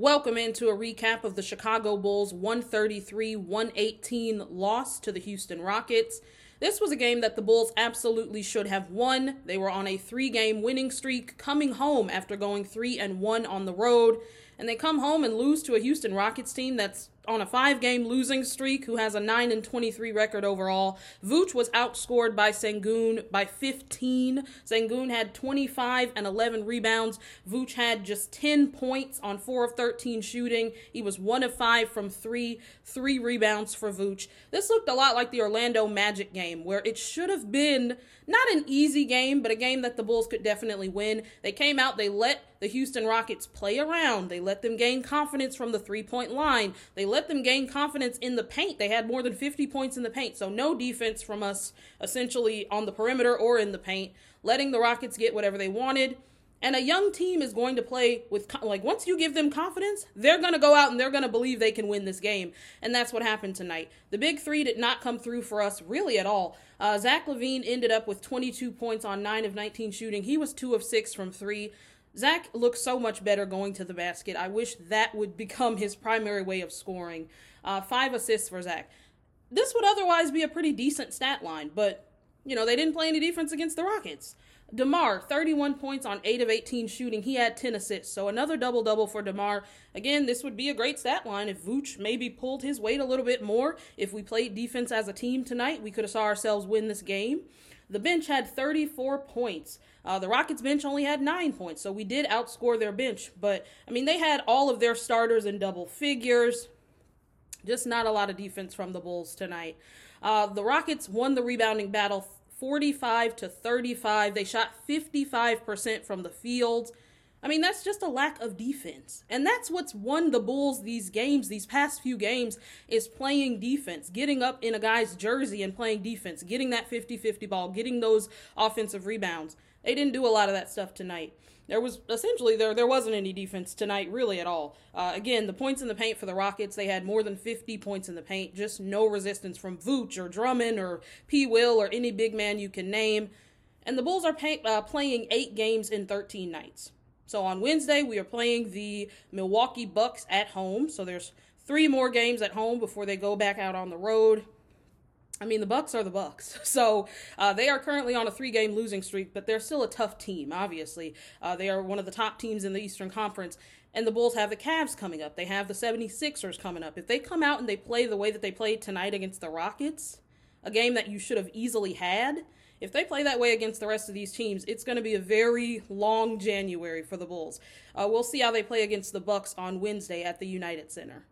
Welcome into a recap of the Chicago Bulls 133 118 loss to the Houston Rockets. This was a game that the Bulls absolutely should have won. They were on a three game winning streak coming home after going 3 and 1 on the road. And they come home and lose to a Houston Rockets team that's on a five game losing streak who has a 9 and 23 record overall. Vooch was outscored by Sengun by 15. Sengun had 25 and 11 rebounds. Vooch had just 10 points on 4 of 13 shooting. He was 1 of 5 from 3, 3 rebounds for Vooch. This looked a lot like the Orlando Magic game where it should have been not an easy game, but a game that the Bulls could definitely win. They came out, they let the Houston Rockets play around. They let them gain confidence from the three point line. They let them gain confidence in the paint. They had more than 50 points in the paint. So no defense from us essentially on the perimeter or in the paint, letting the Rockets get whatever they wanted. And a young team is going to play with, like, once you give them confidence, they're going to go out and they're going to believe they can win this game. And that's what happened tonight. The big three did not come through for us really at all. Uh, Zach LaVine ended up with 22 points on 9 of 19 shooting. He was 2 of 6 from 3. Zach looks so much better going to the basket. I wish that would become his primary way of scoring. Uh, five assists for Zach. This would otherwise be a pretty decent stat line, but, you know, they didn't play any defense against the Rockets. DeMar, 31 points on 8 of 18 shooting. He had 10 assists. So another double double for DeMar. Again, this would be a great stat line if Vooch maybe pulled his weight a little bit more. If we played defense as a team tonight, we could have saw ourselves win this game. The bench had 34 points. Uh, the Rockets bench only had nine points, so we did outscore their bench. But, I mean, they had all of their starters in double figures. Just not a lot of defense from the Bulls tonight. Uh, the Rockets won the rebounding battle 45 to 35. They shot 55% from the field. I mean, that's just a lack of defense. And that's what's won the Bulls these games, these past few games, is playing defense, getting up in a guy's jersey and playing defense, getting that 50 50 ball, getting those offensive rebounds. They didn't do a lot of that stuff tonight. There was essentially there there wasn't any defense tonight really at all. Uh, again, the points in the paint for the Rockets they had more than 50 points in the paint, just no resistance from Vooch or Drummond or P. Will or any big man you can name. And the Bulls are pay, uh, playing eight games in 13 nights. So on Wednesday, we are playing the Milwaukee Bucks at home. So there's three more games at home before they go back out on the road. I mean, the Bucks are the Bucks, so uh, they are currently on a three-game losing streak, but they're still a tough team. Obviously, uh, they are one of the top teams in the Eastern Conference, and the Bulls have the Cavs coming up. They have the 76ers coming up. If they come out and they play the way that they played tonight against the Rockets, a game that you should have easily had, if they play that way against the rest of these teams, it's going to be a very long January for the Bulls. Uh, we'll see how they play against the Bucks on Wednesday at the United Center.